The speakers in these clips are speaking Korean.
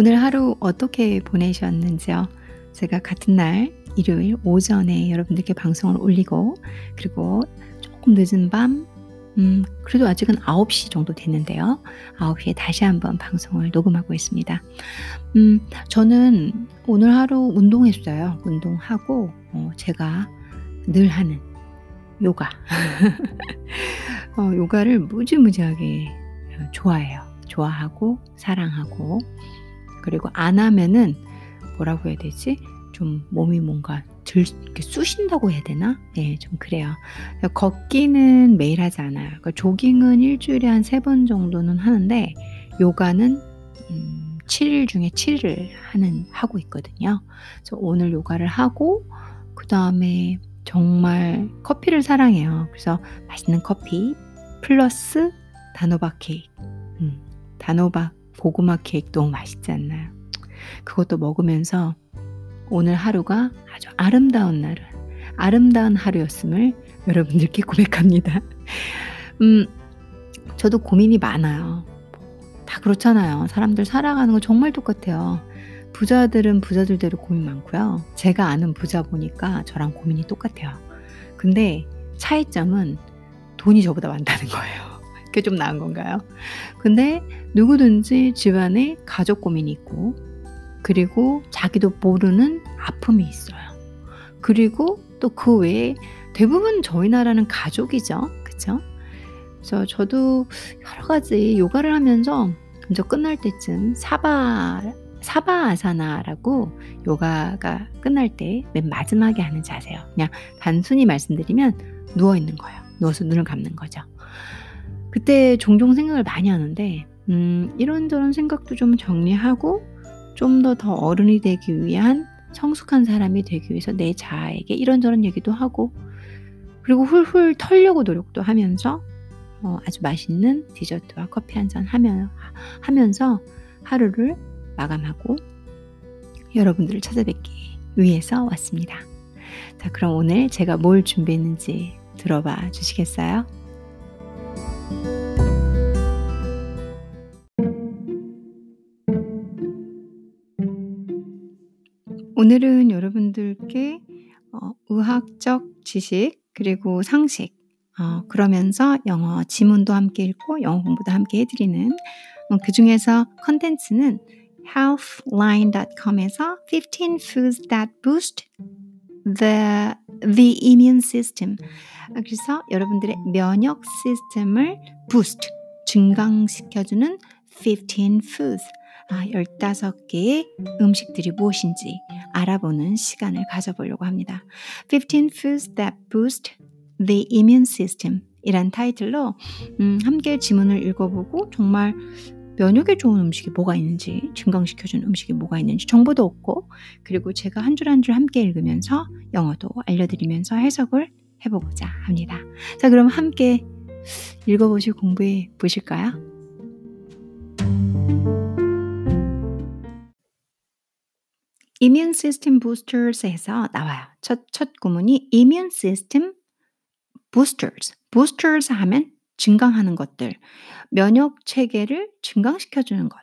오늘 하루 어떻게 보내셨는지요? 제가 같은 날 일요일 오전에 여러분들께 방송을 올리고 그리고 조금 늦은 밤 음, 그래도 아직은 9시 정도 됐는데요. 9시에 다시 한번 방송을 녹음하고 있습니다. 음, 저는 오늘 하루 운동했어요. 운동하고 어, 제가 늘 하는 요가. 어, 요가를 무지무지하게 좋아해요. 좋아하고 사랑하고 그리고 안 하면은 뭐라고 해야 되지? 좀 몸이 뭔가 들 이렇게 쑤신다고 해야 되나? 예, 좀 그래요. 걷기는 매일 하지 않아요. 그러니까 조깅은 일주일에 한 세 번 정도는 하는데 요가는 음, 7일 중에 7일을 하는 하고 있거든요. 그래서 오늘 요가를 하고 그 다음에 정말 커피를 사랑해요. 그래서 맛있는 커피 플러스 단호박 케이크. 음, 단호박 고구마 케이크 너무 맛있지 않나요? 그것도 먹으면서 오늘 하루가 아주 아름다운 날은 아름다운 하루였음을 여러분들께 고백합니다. 음, 저도 고민이 많아요. 다 그렇잖아요. 사람들 살아가는 거 정말 똑같아요. 부자들은 부자들대로 고민 많고요. 제가 아는 부자 보니까 저랑 고민이 똑같아요. 근데 차이점은 돈이 저보다 많다는 거예요. 그게 좀 나은 건가요? 근데 누구든지 집안에 가족 고민이 있고 그리고 자기도 모르는 아픔이 있어요. 그리고 또 그 외에 대부분 저희 나라는 가족이죠. 그쵸? 그래서 저도 여러 가지 요가를 하면서 먼저 끝날 때쯤 사바 사바 아사나라고 요가가 끝날 때 맨 마지막에 하는 자세요. 그냥 단순히 말씀드리면 누워 있는 거예요. 누워서 눈을 감는 거죠. 그때 종종 생각을 많이 하는데 음, 이런저런 생각도 좀 정리하고 좀 더 더 어른이 되기 위한 성숙한 사람이 되기 위해서 내 자아에게 이런저런 얘기도 하고 그리고 훌훌 털려고 노력도 하면서 어, 아주 맛있는 디저트와 커피 한 잔 하면, 하면서 하루를 마감하고 여러분들을 찾아뵙기 위해서 왔습니다. 자, 그럼 오늘 제가 뭘 준비했는지 들어봐 주시겠어요? 오늘은 여러분들께 어, 의학적 지식 그리고 상식 어, 그러면서 영어 지문도 함께 읽고 영어 공부도 함께 해드리는 어, 그 중에서 컨텐츠는 healthline.com에서 15 foods that boost the the immune system. 그래서 여러분들의 면역 시스템을 boost 증강시켜주는 15 foods. 아, 15개의 음식들이 무엇인지 알아보는 시간을 가져보려고 합니다. 15 foods that boost the immune system 이란 타이틀로 음, 함께 지문을 읽어보고 정말 면역에 좋은 음식이 뭐가 있는지 증강시켜주는 음식이 뭐가 있는지 정보도 얻고 그리고 제가 한 줄 한 줄 함께 읽으면서 영어도 알려드리면서 해석을 해보고자 합니다. 자 그럼 함께 읽어보시고 공부해 보실까요? Immune System Boosters에서 나와요. 첫, 첫 구문이 Immune System Boosters. Boosters 하면 증강하는 것들. 면역 체계를 증강시켜주는 것.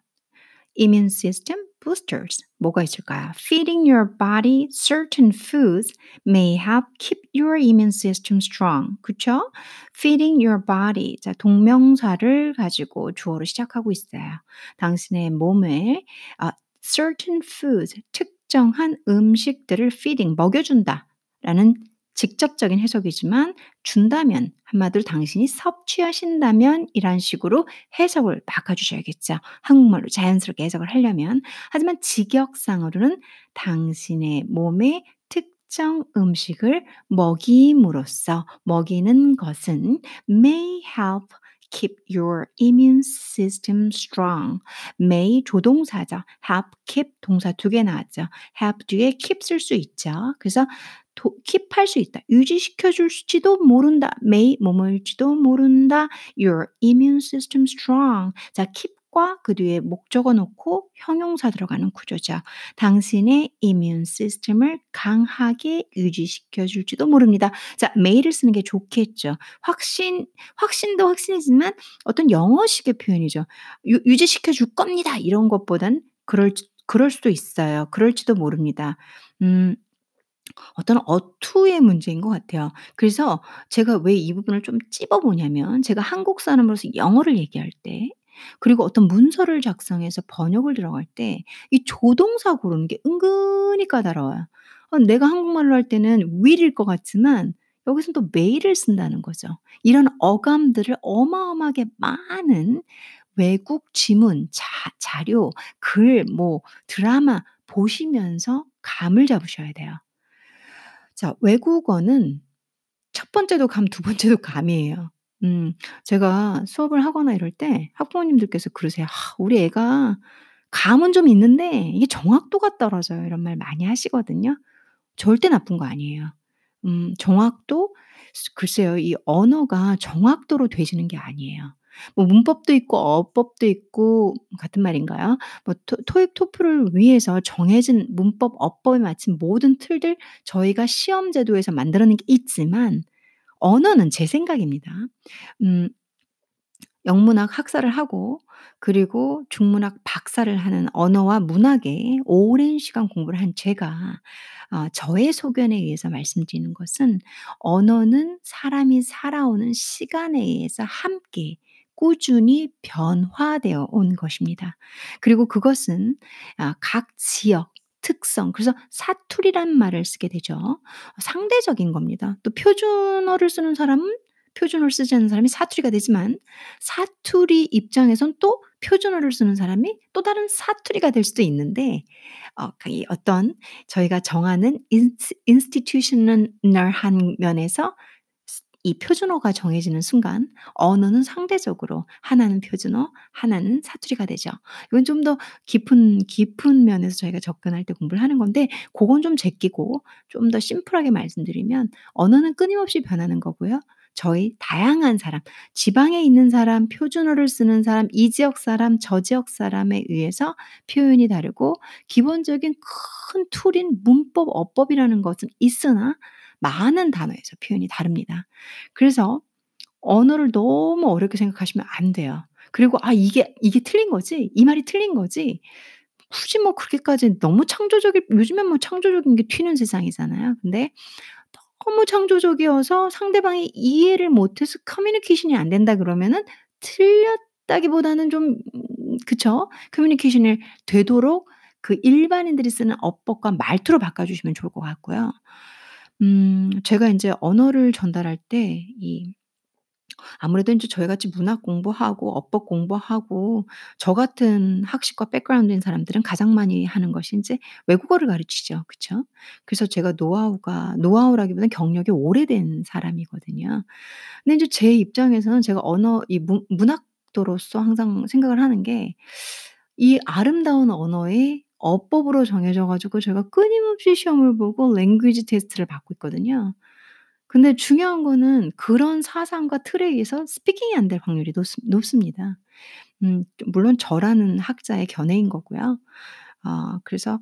Immune System Boosters. 뭐가 있을까요? Feeding your body certain foods may help keep your immune system strong. 그쵸? Feeding your body. 자, 동명사를 가지고 주어로 시작하고 있어요. 당신의 몸에 uh, certain foods, 특정한 음식들을 feeding, 먹여준다. 라는 직접적인 해석이지만 준다면 한마디로 당신이 섭취하신다면 이란 식으로 해석을 바꿔주셔야겠죠. 한국말로 자연스럽게 해석을 하려면 하지만 직역상으로는 당신의 몸에 특정 음식을 먹임으로써 먹이는 것은 may help keep your immune system strong. may 조동사죠. help keep 동사 두 개 나왔죠. help 뒤에 keep 쓸 수 있죠. 그래서 도, 킵할 수 있다. 유지시켜 줄지도 모른다. may 뭐뭐일지도 모른다. Your immune system strong. 자, keep과 그 뒤에 목적어 놓고 형용사 들어가는 구조죠. 당신의 immune system을 강하게 유지시켜 줄지도 모릅니다. 자, may를 쓰는 게 좋겠죠. 확신, 확신도 확신이지만 어떤 영어식의 표현이죠. 유, 유지시켜 줄 겁니다. 이런 것보단 그럴 그럴 수도 있어요. 그럴지도 모릅니다. 음. 어떤 어투의 문제인 것 같아요. 그래서 제가 왜 이 부분을 좀 찝어 보냐면 제가 한국 사람으로서 영어를 얘기할 때 그리고 어떤 문서를 작성해서 번역을 들어갈 때 이 조동사 고르는 게 은근히 까다로워요. 어 내가 한국말로 할 때는 will일 것 같지만 여기서는 또 may를 쓴다는 거죠. 이런 어감들을 어마어마하게 많은 외국 지문, 자 자료, 글, 뭐 드라마 보시면서 감을 잡으셔야 돼요. 자 외국어는 첫 번째도 감 두 번째도 감이에요. 음 제가 수업을 하거나 이럴 때 학부모님들께서 그러세요. "아 우리 애가 감은 좀 있는데 이게 정확도가 떨어져요." 이런 말 많이 하시거든요. 절대 나쁜 거 아니에요. 음 정확도 글쎄요. 이 언어가 정확도로 되지는 게 아니에요. 뭐 문법도 있고 어법도 있고 같은 말인가요? 뭐토 토익, 토플을 위해서 정해진 문법, 어법에 맞춘 모든 틀들 저희가 시험 제도에서 만들어 낸 게 있지만 언어는 제 생각입니다. 음 영문학 학사를 하고 그리고 중문학 박사를 하는 언어와 문학에 오랜 시간 공부를 한 제가 어 저의 소견에 의해서 말씀드리는 것은 언어는 사람이 살아오는 시간에 의해서 함께 꾸준히 변화되어 온 것입니다. 그리고 그것은 아각 지역 특성 그래서 사투리란 말을 쓰게 되죠. 상대적인 겁니다. 또 표준어를 쓰는 사람은 표준어를 쓰지 않는 사람이 사투리가 되지만 사투리 입장에선 또 표준어를 쓰는 사람이 또 다른 사투리가 될 수도 있는데 어그이 어떤 저희가 정하는 ins institutional한 면에서 스 이 표준어가 정해지는 순간 언어는 상대적으로 하나는 표준어, 하나는 사투리가 되죠. 이건 좀 더 깊은 깊은 면에서 저희가 접근할 때 공부를 하는 건데 고건 좀 제끼고 좀 더 심플하게 말씀드리면 언어는 끊임없이 변하는 거고요. 저희 다양한 사람, 지방에 있는 사람, 표준어를 쓰는 사람, 이 지역 사람, 저 지역 사람에 의해서 표현이 다르고 기본적인 큰 툴인 문법, 어법이라는 것은 있으나 많은 단어에서 표현이 다릅니다. 그래서 언어를 너무 어렵게 생각하시면 안 돼요. 그리고 '아 이게 이게 틀린 거지. 이 말이 틀린 거지.' 굳이 뭐 그렇게까지 너무 창조적일 요즘엔 뭐 창조적인 게 튀는 세상이잖아요. 근데 너무 창조적이어서 상대방이 이해를 못해서 커뮤니케이션이 안 된다 그러면은 틀렸다기보다는 좀 그쵸? 커뮤니케이션이 되도록 그 일반인들이 쓰는 어법과 말투로 바꿔 주시면 좋을 것 같고요. 음 제가 인제 언어를 전달할 때 이 아무래도 인제 저희 같이 문학 공부하고 어법 공부하고 저 같은 학식과 백그라운드인 사람들은 가장 많이 하는 것이 인제 외국어를 가르치죠. 그쵸? 그래서 제가 노하우가 노하우라기보다는 경력이 오래된 사람이거든요. 근데 인제 제 입장에서는 제가 언어 이 문 문학도로서 항상 생각을 하는 게 이 아름다운 언어의 어법으로 정해져 가지고 제가 끊임없이 시험을 보고 랭귀지 테스트를 받고 있거든요. 근데 중요한 거는 그런 사상과 틀에 의해서 스피킹이 안 될 확률이 높습 높습니다. 음 물론 저라는 학자의 견해인 거고요. 어 그래서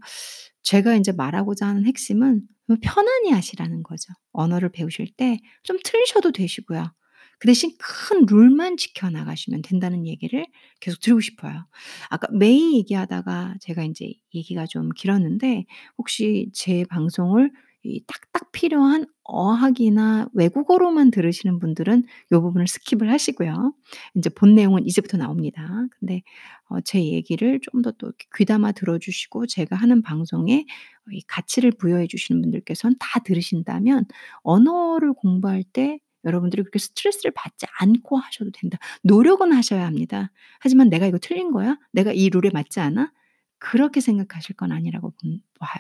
제가 인제 말하고자 하는 핵심은 어 편안히 하시라는 거죠. 언어를 배우실 때 좀 틀리셔도 되시고요. 그 대신 큰 룰만 지켜 나가시면 된다는 얘기를 계속 드리고 싶어요. 아까 메이 얘기하다가 제가 인제 얘기가 좀 길었는데 혹시 제 방송을 이 딱딱 필요한 어학이나 외국어로만 들으시는 분들은 요 부분을 skip을 하시고요. 인제 본 내용은 이제부터 나옵니다. 근데 어 제 얘기를 좀 더 또 귀담아 들어 주시고 제가 하는 방송에 어이 가치를 부여해 주시는 분들께서는 다 들으신다면 언어를 공부할 때 여러분들이 그렇게 스트레스를 받지 않고 하셔도 된다. 노력은 하셔야 합니다. 하지만 '내가 이거 틀린 거야? 내가 이 룰에 맞지 않아?' 그렇게 생각하실 건 아니라고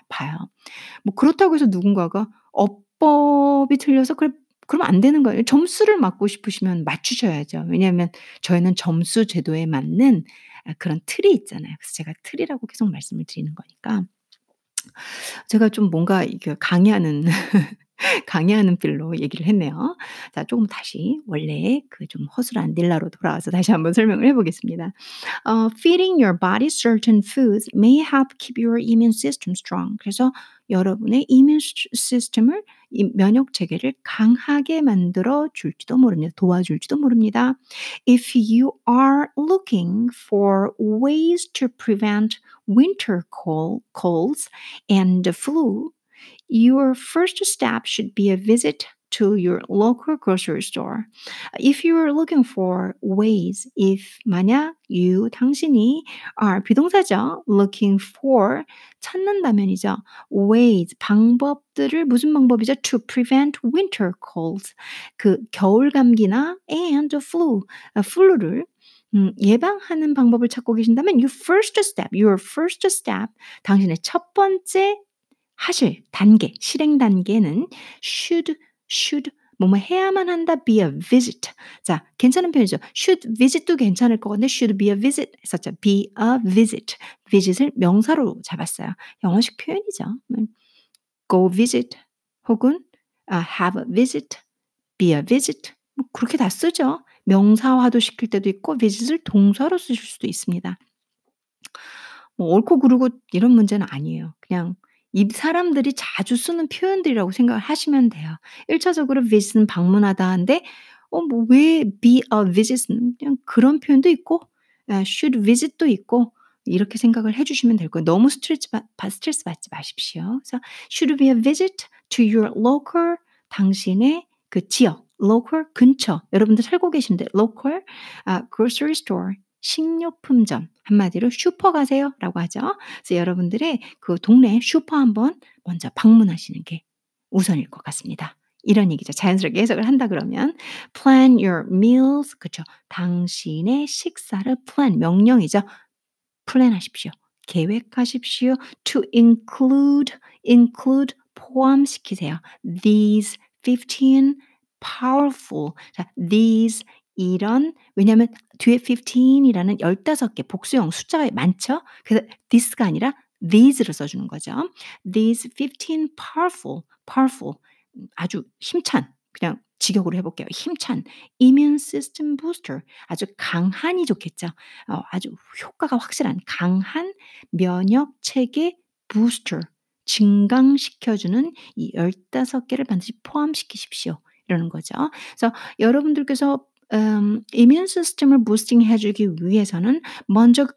봐요. 뭐 그렇다고 해서 누군가가 어법이 틀려서 그래 그러면 안 되는 거예요. 점수를 맞고 싶으시면 맞추셔야죠. 왜냐하면 저희는 점수 제도에 맞는 아 그런 틀이 있잖아요. 그래서 제가 틀이라고 계속 말씀을 드리는 거니까. 제가 좀 뭔가 강의하는 강의하는 필로 얘기를 했네요. 자 쪼금 다시 원래 그 좀 허술한 닐라로 돌아와서 다시 한번 설명을 해 보겠습니다. 어 "Feeding your body certain foods may help keep your immune system strong." 그래서 여러분의 immune 이 면역 체계를 강하게 만들어 줄지도 모릅니다. 도와줄지도 모릅니다. If you are looking for ways to prevent winter cold, colds and flu, your first step should be a visit to your local grocery store. If you are looking for ways, if 만약 you 당신이 are 비동사죠. looking for 찾는다면이죠. ways 방법들을 무슨 방법이죠? to prevent winter colds 그 겨울 감기나 and flu flu를 음, 예방하는 방법을 찾고 계신다면 your first step, your first step 당신의 첫 번째 하실 단계, 실행 단계는 should should 뭐뭐 해야만 한다 be a visit. 자, 괜찮은 표현이죠. should visit도 괜찮을 것 같은데 should be a visit 했었죠. be a visit. visit을 명사로 잡았어요. 영어식 표현이죠. go visit 혹은 uh, have a visit, be a visit. 뭐 그렇게 다 쓰죠. 명사화도 시킬 때도 있고 visit을 동사로 쓰실 수도 있습니다. 뭐 옳고 그르고 이런 문제는 아니에요. 그냥 이 사람들이 자주 쓰는 표현들이라고 생각을 하시면 돼요. 1차적으로 visit은 방문하다인데 어 뭐 왜 be a visit은 그냥 그런 표현도 있고 should visit도 있고 이렇게 생각을 해 주시면 될 거예요. 너무 스트레스 받 스트레스 받지 마십시오. 그래서 should be a visit to your local 당신의 그 지역 local 근처 여러분들 살고 계신데 local 아 grocery store 식료품점 한마디로 슈퍼 가세요 라고 하죠. 그래서 여러분들의 그 동네 슈퍼 한번 먼저 방문하시는 게 우선일 것 같습니다. 이런 얘기죠. 자연스럽게 해석을 한다 그러면 plan your meals 그렇죠. 당신의 식사를 plan 명령이죠. 플랜하십시오. 계획하십시오. to include include 포함시키세요. these 15 powerful 자, these 이런 왜냐하면 뒤에 15이라는 15개 복수형 숫자가 많죠. 그래서 this가 아니라 these를 써주는 거죠. These 15 powerful, powerful 아주 힘찬 그냥 직역으로 해볼게요. 힘찬 immune system booster 아주 강한이 좋겠죠. 어, 아주 효과가 확실한 강한 면역 체계 booster 증강시켜주는 이 15개를 반드시 포함시키십시오. 이러는 거죠. 그래서 여러분들께서 음, 이뮨 시스템을 부스팅 해 주기 위해서는 먼저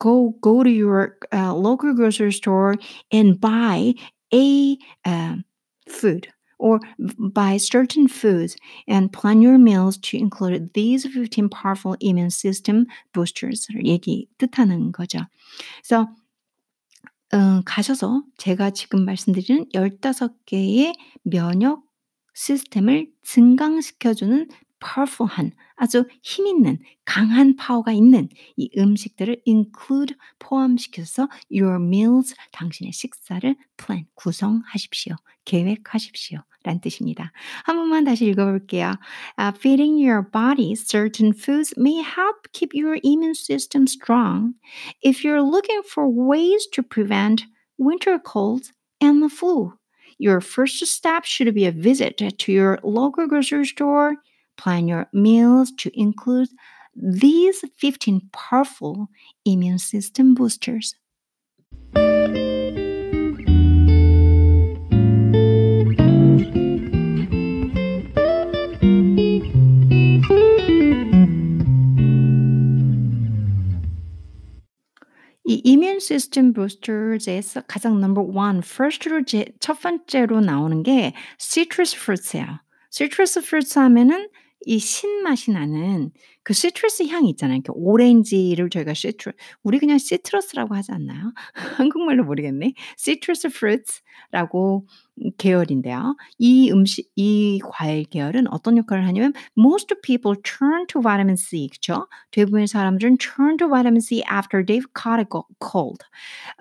go go to your uh, local grocery store and buy a uh, food or buy certain foods and plan your meals to include these 15 powerful immune system boosters 얘기 뜻하는 거죠. 그래서 음, 가셔서 제가 지금 말씀드리는 15개의 면역 시스템을 증강시켜주는 powerful한 아주 힘 있는 강한 파워가 있는 이 음식들을 include 포함시켜서 your meals 당신의 식사를 plan 구성하십시오. 계획하십시오. 라는 뜻입니다. 한 번만 다시 읽어볼게요. Uh, feeding your body certain foods may help keep your immune system strong. If you're looking for ways to prevent winter colds and the flu, your first step should be a visit to your local grocery store Plan your meals to include these 15 powerful immune system boosters. 이 immune system boosters에서 가장 number one, first로 제, 첫 번째로 나오는 게 citrus fruits예요. citrus fruits 하면은 이 신맛이 나는 그 시트러스 향이 있잖아요. 이렇게 오렌지를 저희가 시트러 우리 그냥 시트러스라고 하지 않나요? 한국말로 모르겠네. 시트러스 fruits라고 계열인데요. 이 음식 이 과일 계열은 어떤 역할을 하냐면 most people turn to vitamin C 그렇죠? 대부분의 사람들은 turn to vitamin C after they've caught a cold.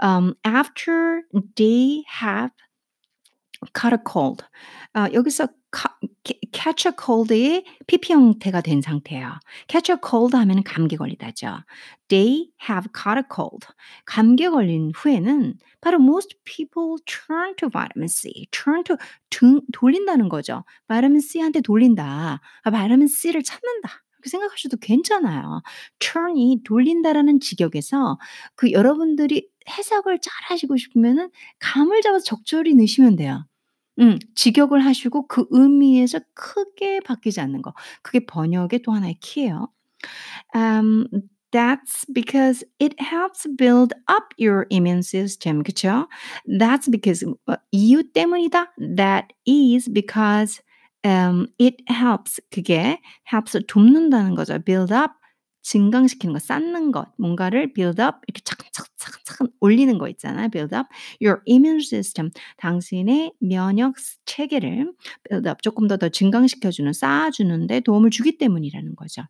Um, after they have caught a cold. 어, 여기서 catch a cold의 PP 형태가 된 상태예요. catch a cold 하면 감기 걸리다죠. They have caught a cold. 감기 걸린 후에는 바로 most people turn to vitamin C. turn to 등, 돌린다는 거죠. vitamin C한테 돌린다. 아, vitamin C를 찾는다. 그렇게 생각하셔도 괜찮아요. turn이 돌린다라는 직역에서 그 여러분들이 해석을 잘 하시고 싶으면은 감을 잡아서 적절히 넣으시면 돼요. 음 직역을 하시고 그 의미에서 크게 바뀌지 않는 거. 그게 번역의 또 하나의 키예요. Um, that's because it helps build up your immune system. 그쵸? That's because 어, 이유 때문이다. That is because um, it helps. 그게 helps 돕는다는 거죠. build up 증강시키는 거, 쌓는 것, 뭔가를 build up 이렇게 차근 차근차근 올리는 거 있잖아요. build up your immune system. 당신의 면역 체계를 build up 조금 더 더 증강시켜 주는, 쌓아 주는데 도움을 주기 때문이라는 거죠.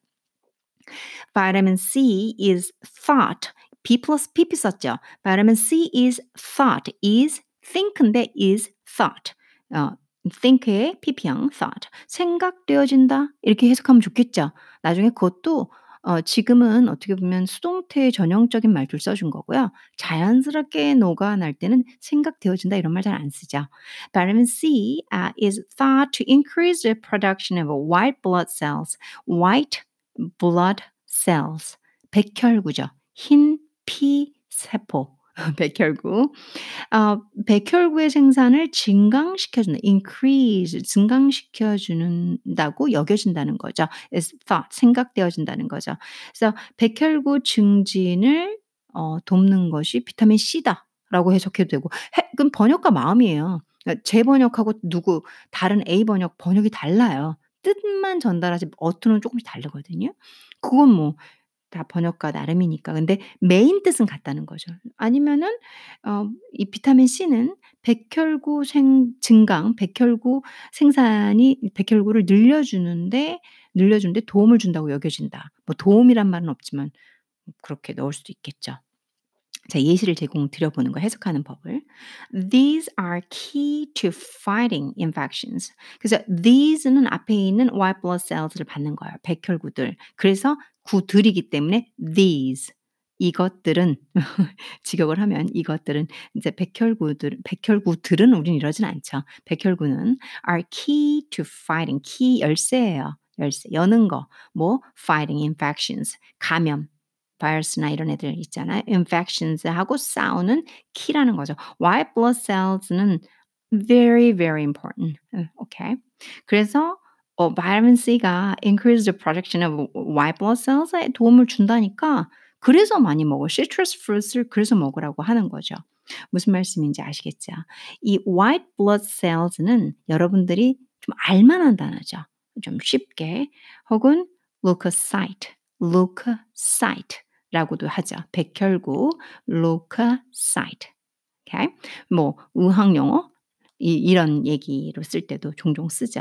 Vitamin C is thought. B 플러스 PP 썼죠. Vitamin C is thought. is think인데 is thought. 어, think의 PP형 thought. 생각되어진다. 이렇게 해석하면 좋겠죠. 나중에 그것도 어 지금은 어떻게 보면 수동태 전형적인 말투를 써준 거고요. 자연스럽게 녹아날 때는 생각되어진다 이런 말 잘 안 쓰죠. Vitamin C uh, is thought to increase the production of white blood cells. White blood cells. 백혈구죠. 흰 피 세포. 백혈구. 어, 백혈구의 생산을 증강시켜주는, increase, 증강시켜주는다고 여겨진다는 거죠. is thought, 생각되어진다는 거죠. 그래서 백혈구 증진을 어, 돕는 것이 비타민 C다. 라고 해석해도 되고, 해, 그럼 번역과 마음이에요. 그러니까 제 번역하고 누구, 다른 A 번역, 번역이 달라요. 뜻만 전달하지 어투는 조금씩 다르거든요. 그건 뭐 다 번역가 나름이니까. 근데 메인 뜻은 같다는 거죠. 아니면은 어 이 비타민 C는 백혈구 생 증강, 백혈구 생산이 백혈구를 늘려주는데 늘려주는데 도움을 준다고 여겨진다. 뭐 도움이란 말은 없지만 그렇게 넣을 수도 있겠죠. 자, 예시를 제공 드려보는 거 해석하는 법을. These are key to fighting infections. 그래서 these는 앞에 있는 white blood cells를 받는 거예요. 백혈구들. 그래서 구들이기 때문에 these 이것들은 직역을 하면 이것들은 이제 백혈구들 백혈구들은 우린 이러진 않죠. 백혈구는 are key to fighting key 열쇠예요. 열쇠 여는 거. 뭐 fighting infections 감염 바이러스나 이런 애들 있잖아요. infections하고 싸우는 키라는 거죠. white blood cells는 very very important. okay. 그래서 어, 바이타민 C가 increase the production of white blood cells에 도움을 준다니까 그래서 많이 먹어. citrus fruits를 그래서 먹으라고 하는 거죠. 무슨 말씀인지 아시겠죠? 이 white blood cells는 여러분들이 좀 알만한 단어죠. 좀 쉽게 혹은 leukocyte, leukocyte라고도 하죠. 백혈구 leukocyte. Okay? 뭐 의학 용어 이, 이런 얘기로 쓸 때도 종종 쓰죠.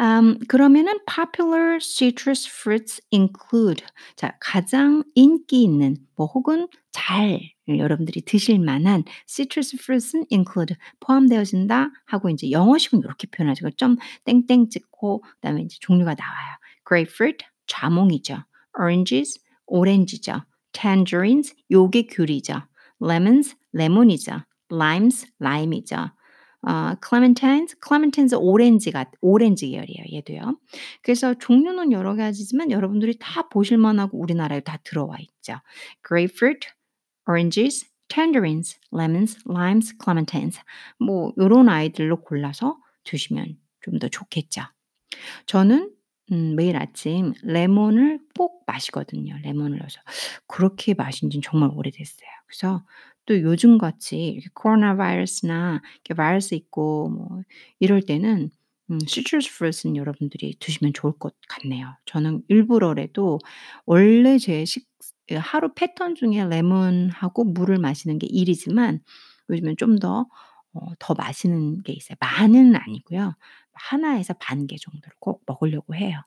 음, 그러면은 popular citrus fruits include 자 가장 인기 있는 뭐 혹은 잘 여러분들이 드실 만한 citrus fruits는 include 포함되어진다 하고 이제 영어식은 이렇게 표현하죠. 좀 땡땡 찍고 그다음에 이제 종류가 나와요. grapefruit 자몽이죠. oranges 오렌지죠. tangerines 요게 귤이죠. lemons 레몬이죠. limes 라임이죠. 어, clementines, clementines 오렌지가 오렌지 계열이에요. 얘도요. 그래서 종류는 여러 가지지만 여러분들이 다 보실 만하고 우리나라에 다 들어와 있죠. grapefruit, oranges, tangerines, lemons, limes, clementines. 뭐 요런 아이들로 골라서 드시면 좀 더 좋겠죠. 저는 음, 매일 아침 레몬을 꼭 마시거든요. 레몬을 넣어서. 그렇게 마신 지는 정말 오래됐어요. 그래서 또 요즘 같이 이렇게 코로나 바이러스나 이렇게 바이러스 있고 뭐 이럴 때는 음 citrus fruit는 여러분들이 드시면 좋을 것 같네요. 저는 일부러라도 원래 제 식 하루 패턴 중에 레몬하고 물을 마시는 게 일이지만 요즘엔 좀더어더 마시는 게 있어요. 많은 아니고요. 하나에서 반 개 정도를 꼭 먹으려고 해요.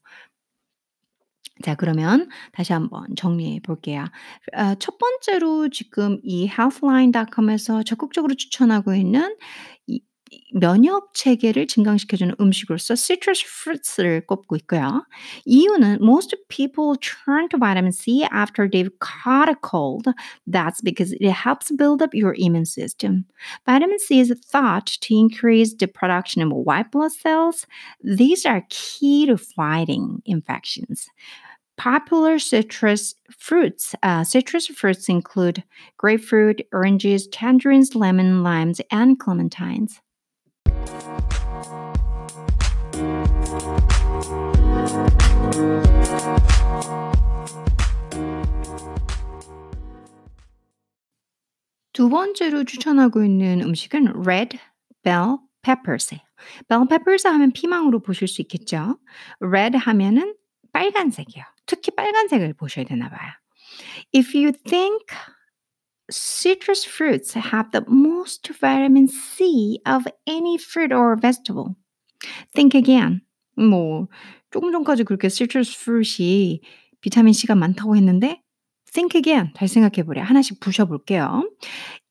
자 그러면 다시 한번 정리해 볼게요. 어, 첫 번째로 지금 이 healthline.com에서 적극적으로 추천하고 있는 이이 면역 체계를 증강시켜주는 음식으로서 citrus fruits를 꼽고 있고요. 이유는 most people turn to vitamin C after they've caught a cold. That's because it helps build up your immune system. Vitamin C is thought to increase the production of white blood cells. These are key to fighting infections. Popular citrus fruits. Uh, citrus fruits include grapefruit, oranges, tangerines, lemon, limes, and clementines. 두 번째로 추천하고 있는 음식은 red bell peppers예요. bell peppers 하면 피망으로 보실 수 있겠죠. red 하면은 빨간색이요. 특히 빨간색을 보셔야 되나 봐요. If you think citrus fruits have the most vitamin C of any fruit or vegetable, think again. 뭐 조금 전까지 그렇게 citrus fruit이 비타민 C가 많다고 했는데 think again. 다시 생각해 보래. 하나씩 부셔 볼게요.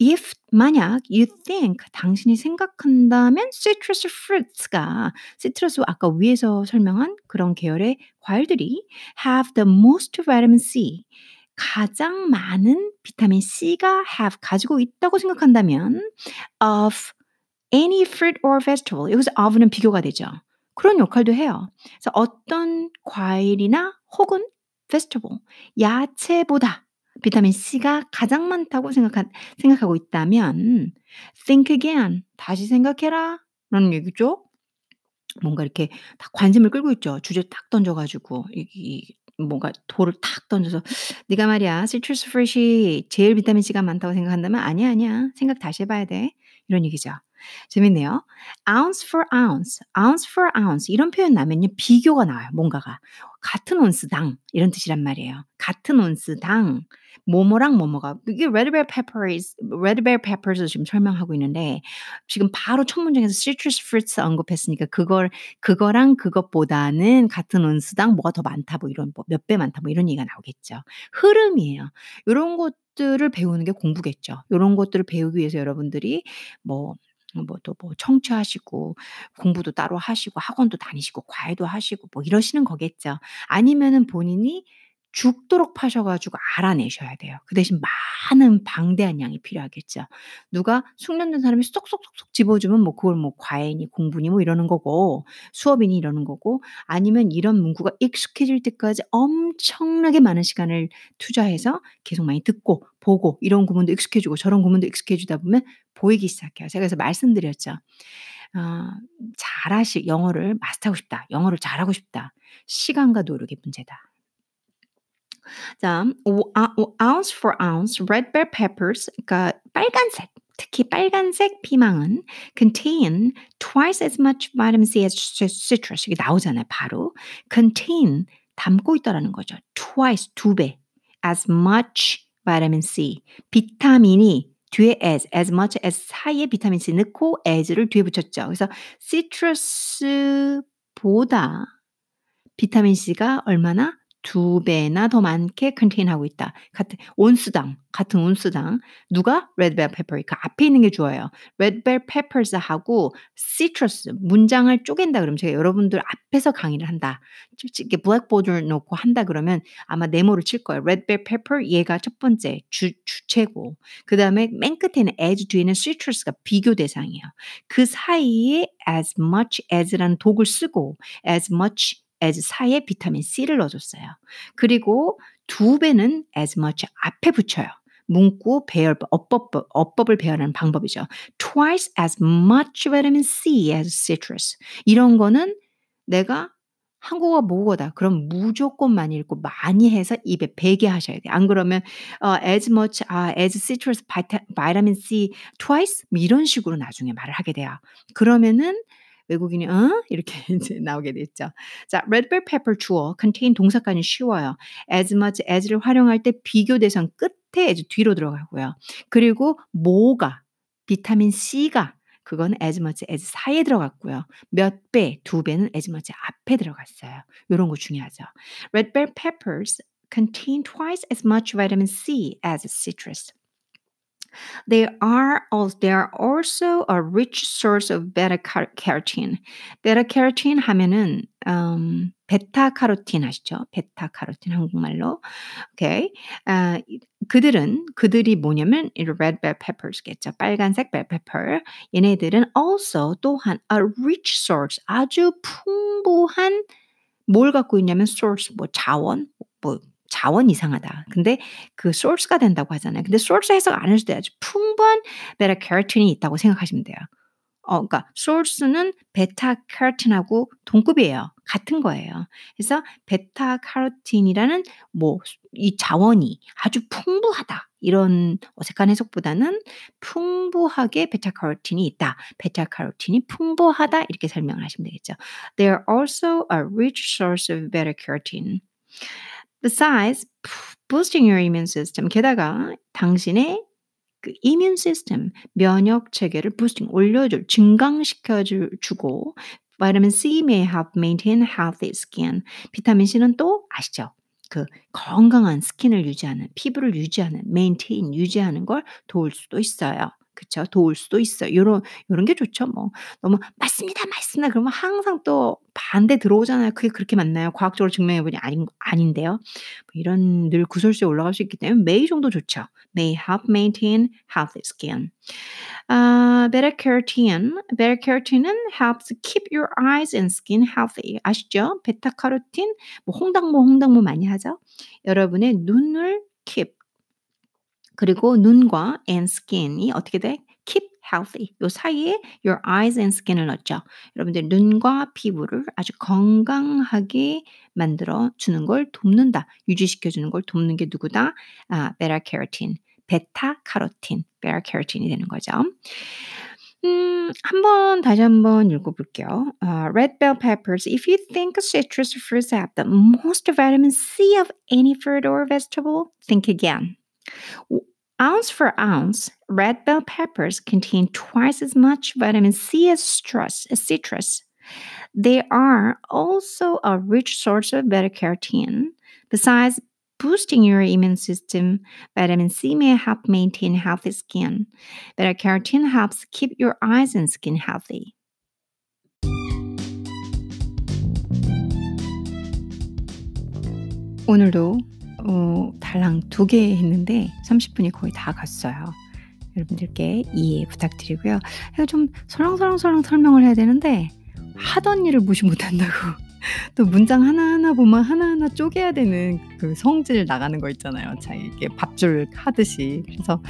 If 만약 you think 당신이 생각한다면 citrus fruits가 시트러스 아까 위에서 설명한 그런 계열의 과일들이 have the most vitamin C 가장 많은 비타민 C가 have 가지고 있다고 생각한다면 of any fruit or vegetable 여기서 of는 비교가 되죠. 그런 역할도 해요. 그래서 어떤 과일이나 혹은 vegetable 야채보다 비타민 C가 가장 많다고 생각한, 생각하고 있다면 think again 다시 생각해라 라는 얘기죠. 뭔가 이렇게 다 관심을 끌고 있죠. 주제 딱 던져가지고 이, 이 뭔가 돌을 탁 던져서 네가 말이야 시트러스 프레시 제일 비타민 C가 많다고 생각한다면 아니야 아니야 생각 다시 해봐야 돼 이런 얘기죠. 재밌네요. ounce for ounce, ounce for ounce 이런 표현 나면요 비교가 나와요. 뭔가가 같은 온스당 이런 뜻이란 말이에요. 같은 온스당 뭐뭐랑 뭐뭐가 이게 red bell peppers, red bell peppers을 지금 설명하고 있는데 지금 바로 첫 문장에서 citrus fruits 언급했으니까 그걸 그거랑 그것보다는 같은 온스당 뭐가 더 많다 뭐 이런 뭐 몇 배 많다 뭐 이런 얘기가 나오겠죠. 흐름이에요. 이런 것들을 배우는 게 공부겠죠. 이런 것들을 배우기 위해서 여러분들이 뭐 뭐또 뭐 청취하시고 공부도 따로 하시고 학원도 다니시고 과외도 하시고 뭐 이러시는 거겠죠. 아니면은 본인이 죽도록 파셔 가지고 알아내셔야 돼요. 그 대신 많은 방대한 양이 필요하겠죠. 누가 숙련된 사람이 쏙쏙쏙쏙 집어주면 뭐 그걸 뭐 과외니 공부니 뭐 이러는 거고 수업이니 이러는 거고 아니면 이런 문구가 익숙해질 때까지 엄청나게 많은 시간을 투자해서 계속 많이 듣고 보고 이런 구문도 익숙해지고 저런 구문도 익숙해지다 보면 보이기 시작해요. 제가 그래서 말씀드렸죠. 어, 잘하시 영어를 마스터하고 싶다. 영어를 잘하고 싶다. 시간과 노력의 문제다. 자, ounce for ounce red bell peppers, 그러니까 빨간색, 특히 빨간색 피망은 contain twice as much vitamin C as citrus. 이게 나오잖아요, 바로. contain, 담고 있다라는 거죠. twice, 두 배. as much vitamin C. 비타민이 뒤에 as, as much as 사이에 비타민 C 넣고 as를 뒤에 붙였죠. 그래서 citrus보다 비타민 C가 얼마나 두 배나 더 많게 컨테인하고 있다. 같은 온수당, 같은 온수당. 누가 bell pepper? 그 앞에 있는 게 좋아요. bell peppers하고 citrus 문장을 쪼갠다 그러면 제가 여러분들 앞에서 강의를 한다. 이렇게 블랙보드를 놓고 한다 그러면 아마 네모를 칠 거예요. bell pepper 얘가 첫 번째 주 주체고 그다음에 맨 끝에는 as 뒤에는 citrus가 비교 대상이에요. 그 사이에 as much as라는 독을 쓰고 as much as 사이에 비타민 C를 넣어줬어요. 그리고 두 배는 as much 앞에 붙여요. 문구 배열 어법 어법을 배열하는 방법이죠. Twice as much vitamin C as citrus. 이런 거는 내가 한국어 모국어다. 그럼 무조건 많이 읽고 많이 해서 입에 배게 하셔야 돼요. 안 그러면 어, as much 아, as citrus vitamin C twice 뭐 이런 식으로 나중에 말을 하게 돼요. 그러면은 외국인이 어? 이렇게 이제 나오게 됐죠. 자, red bell pepper 주어 contain 동사까지 쉬워요. as much as를 활용할 때 비교 대상 끝에 as 뒤로 들어가고요. 그리고 뭐가 비타민 C가 그건 as much as 사이에 들어갔고요. 몇 배, 두 배는 as much 앞에 들어갔어요. 이런 거 중요하죠. Red bell peppers contain twice as much vitamin C as citrus. They are also, they are also a rich source of beta carotene. beta carotene 하면은 um, 베타 카로틴 아시죠? 베타 카로틴 한국말로. 오케이. 아, 그들은 그들이 뭐냐면 red bell peppers겠죠. 빨간색 bell pepper. 얘네들은 also 또한 a rich source 아주 풍부한 뭘 갖고 있냐면 source 뭐 자원 뭐 자원 이상하다. 근데 그 source가 된다고 하잖아요. 근데 source 해석 안 해도 돼요. 풍부한 베타 캐로틴이 있다고 생각하시면 돼요. 어 그러니까 source는 베타 카로틴하고 동급이에요. 같은 거예요. 그래서 베타 카로틴이라는 뭐 이 자원이 아주 풍부하다. 이런 어색한 해석보다는 풍부하게 베타 카로틴이 있다. 베타 카로틴이 풍부하다 이렇게 설명을 하시면 되겠죠. They are also a rich source of beta carotene. Besides boosting your immune system, 게다가 당신의 그 immune system 면역 체계를 부스팅 올려줄 증강시켜 주고 Vitamin C may help maintain healthy skin. 비타민 C는 또 아시죠? 그 건강한 스킨을 유지하는 피부를 유지하는 maintain 유지하는 걸 도울 수도 있어요. 그쵸? 도울 수도 있어요. 요런 요런 게 좋죠 뭐. 너무 "맞습니다, 맞습니다." 그러면 항상 또 반대 들어오잖아요. 그게 그렇게 맞나요? 과학적으로 증명해 보니 아닌 아닌데요. 뭐 이런 늘 구설수에 올라갈 수 있기 때문에 may 정도 좋죠. may help maintain healthy skin. 아 beta carotene. beta carotene은 helps keep your eyes and skin healthy. 아시죠? 베타 카로틴 뭐 홍당무, 홍당무 많이 하죠. 여러분의 눈을 그리고 눈과 and skin이 어떻게 돼? keep healthy. 요 사이에 your eyes and skin을 넣죠. 여러분들 눈과 피부를 아주 건강하게 만들어 주는 걸 돕는다. 유지시켜 주는 걸 돕는 게 누구다? 아, 베타 캐로틴. 베타 카로틴. 베타 캐로틴이 되는 거죠. 음, 한번 다시 한번 읽어볼게요. Uh, red bell peppers. If you think citrus fruits have the most vitamin C of any fruit or vegetable, think again. Ounce for ounce, red bell peppers contain twice as much vitamin C as citrus. As citrus. They are also a rich source of beta carotene. Besides boosting your immune system, vitamin C may help maintain healthy skin. Beta carotene helps keep your eyes and skin healthy. 오늘도 어, 달랑 두 개 했는데 30분이 거의 다 갔어요. 여러분들께 이해 부탁드리고요. 좀 설렁설렁설렁 설명을 해야 되는데 하던 일을 무시 못한다고 또 문장 하나하나 보면 하나하나 쪼개야 되는 그 성질 나가는 거 있잖아요. 자, 이게 밥줄 하듯이. 그래서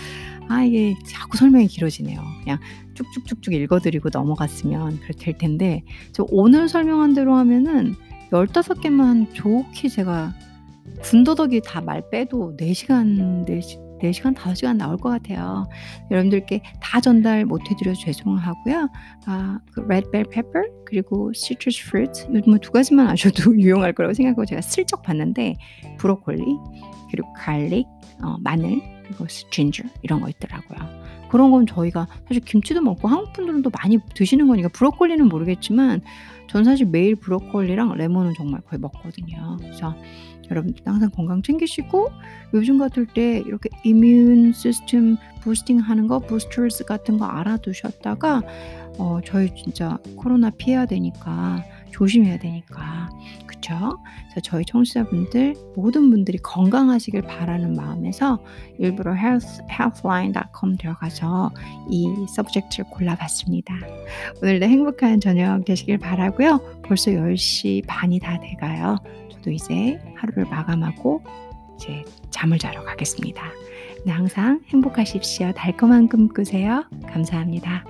아 이게 자꾸 설명이 길어지네요. 그냥 쭉쭉쭉쭉 읽어드리고 넘어갔으면 될 텐데 저 오늘 설명한 대로 하면은 15개만 좋게 제가 군더더기 다 말 빼도 4시간 4시 4시간 5시간 나올 것 같아요. 여러분들께 다 전달 못 해드려서 죄송하고요. 아, 그 red bell pepper 그리고 citrus fruit 요즘 두 가지만 아셔도 유용할 거라고 생각하고 제가 슬쩍 봤는데 브로콜리 그리고 garlic, 어, 마늘 그리고 ginger 이런 거 있더라고요. 그런 건 저희가 사실 김치도 먹고 한국 분들도 많이 드시는 거니까 브로콜리는 모르겠지만 전 사실 매일 브로콜리랑 레몬은 정말 거의 먹거든요. 그래서 여러분들 항상 건강 챙기시고 요즘 같을 때 이렇게 이뮨 시스템 부스팅 하는 거 부스터스 같은 거 알아두셨다가 어, 저희 진짜 코로나 피해야 되니까 조심해야 되니까 그쵸? 그래서 저희 청취자분들 모든 분들이 건강하시길 바라는 마음에서 일부러 health, healthline.com 들어가서 이 서브젝트를 골라봤습니다. 오늘도 행복한 저녁 되시길 바라고요. 벌써 10시 반이 다 돼가요. 저도 이제 하루를 마감하고 이제 잠을 자러 가겠습니다. 네, 항상 행복하십시오. 달콤한 꿈 꾸세요. 감사합니다.